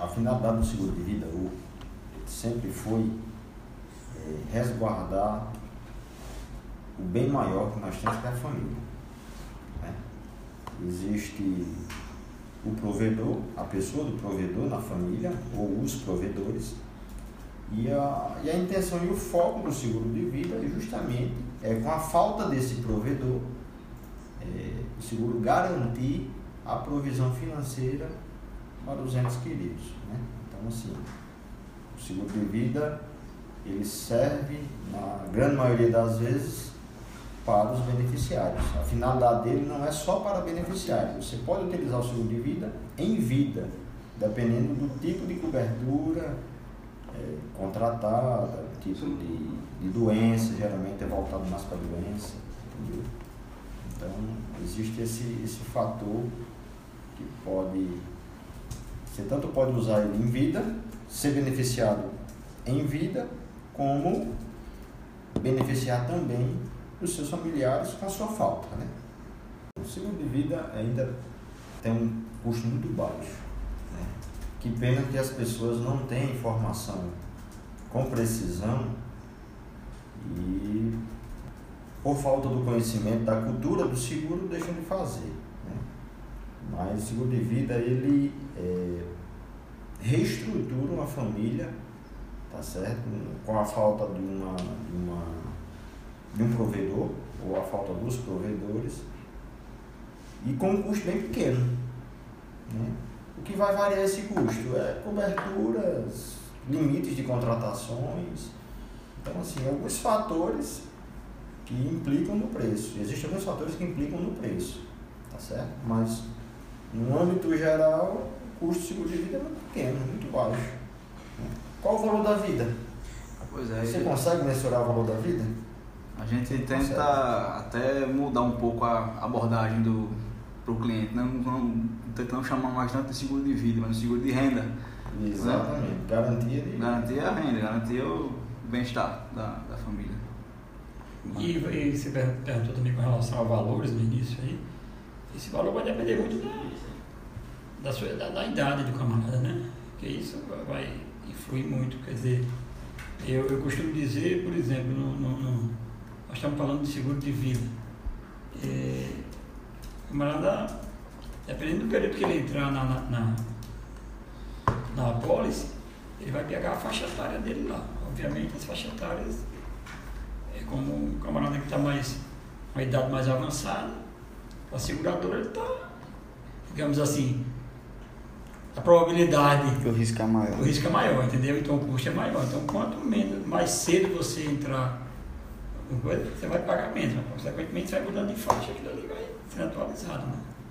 a finalidade do seguro de vida o, sempre foi é, resguardar o bem maior que nós temos que é a família. Né? Existe o provedor, a pessoa do provedor na família, ou os provedores, e a, e a intenção e o foco do seguro de vida é justamente é com a falta desse provedor, é, o seguro garantir a provisão financeira para os entes queridos. Né? Então, assim, o seguro de vida ele serve, na grande maioria das vezes, para os beneficiários. A finalidade dele não é só para beneficiários. Você pode utilizar o seguro de vida em vida, dependendo do tipo de cobertura é, contratada, tipo de, de doença, geralmente é voltado mais para doença. Entendeu? Então, existe esse, esse fator que pode. Você tanto pode usar ele em vida, ser beneficiado em vida, como beneficiar também os seus familiares com a sua falta. Né? O seguro de vida ainda tem um custo muito baixo. Né? Que pena que as pessoas não têm informação com precisão e por falta do conhecimento da cultura do seguro deixam de fazer. Mas o seguro de vida ele é, reestrutura uma família, tá certo? Com a falta de uma, de uma de um provedor, ou a falta dos provedores, e com um custo bem pequeno. Né? O que vai variar esse custo? É coberturas, limites de contratações. Então, assim, alguns fatores que implicam no preço. Existem alguns fatores que implicam no preço, tá certo? Mas, no âmbito geral, o custo de seguro de vida é muito pequeno, muito baixo. Qual o valor da vida? Pois é. Você consegue mensurar o valor da vida? A gente tenta até mudar um pouco a abordagem do pro cliente, não, não tentamos chamar mais tanto de seguro de vida, mas de seguro de renda. Exatamente. Né? Garantia de. Garantia a renda, garantia o bem-estar da, da família. E, e você perguntou também com relação a valores no início aí. Esse valor vai depender muito da, da, sua, da, da idade do camarada, né? Porque isso vai influir muito. Quer dizer, eu, eu costumo dizer, por exemplo, no, no, no nós estamos falando de seguro de vida. É, o camarada, dependendo do período que ele entrar na, na, na, na ele vai pegar a faixa etária dele lá. Obviamente, as faixas etárias é como um camarada que está mais, uma idade mais avançada, a seguradora está, digamos assim, a probabilidade. O risco é maior. O risco é maior, entendeu? Então o custo é maior. Então quanto menos, mais cedo você entrar você vai pagar menos, mas consequentemente você vai mudando de faixa, aquilo ali vai ser atualizado. Né?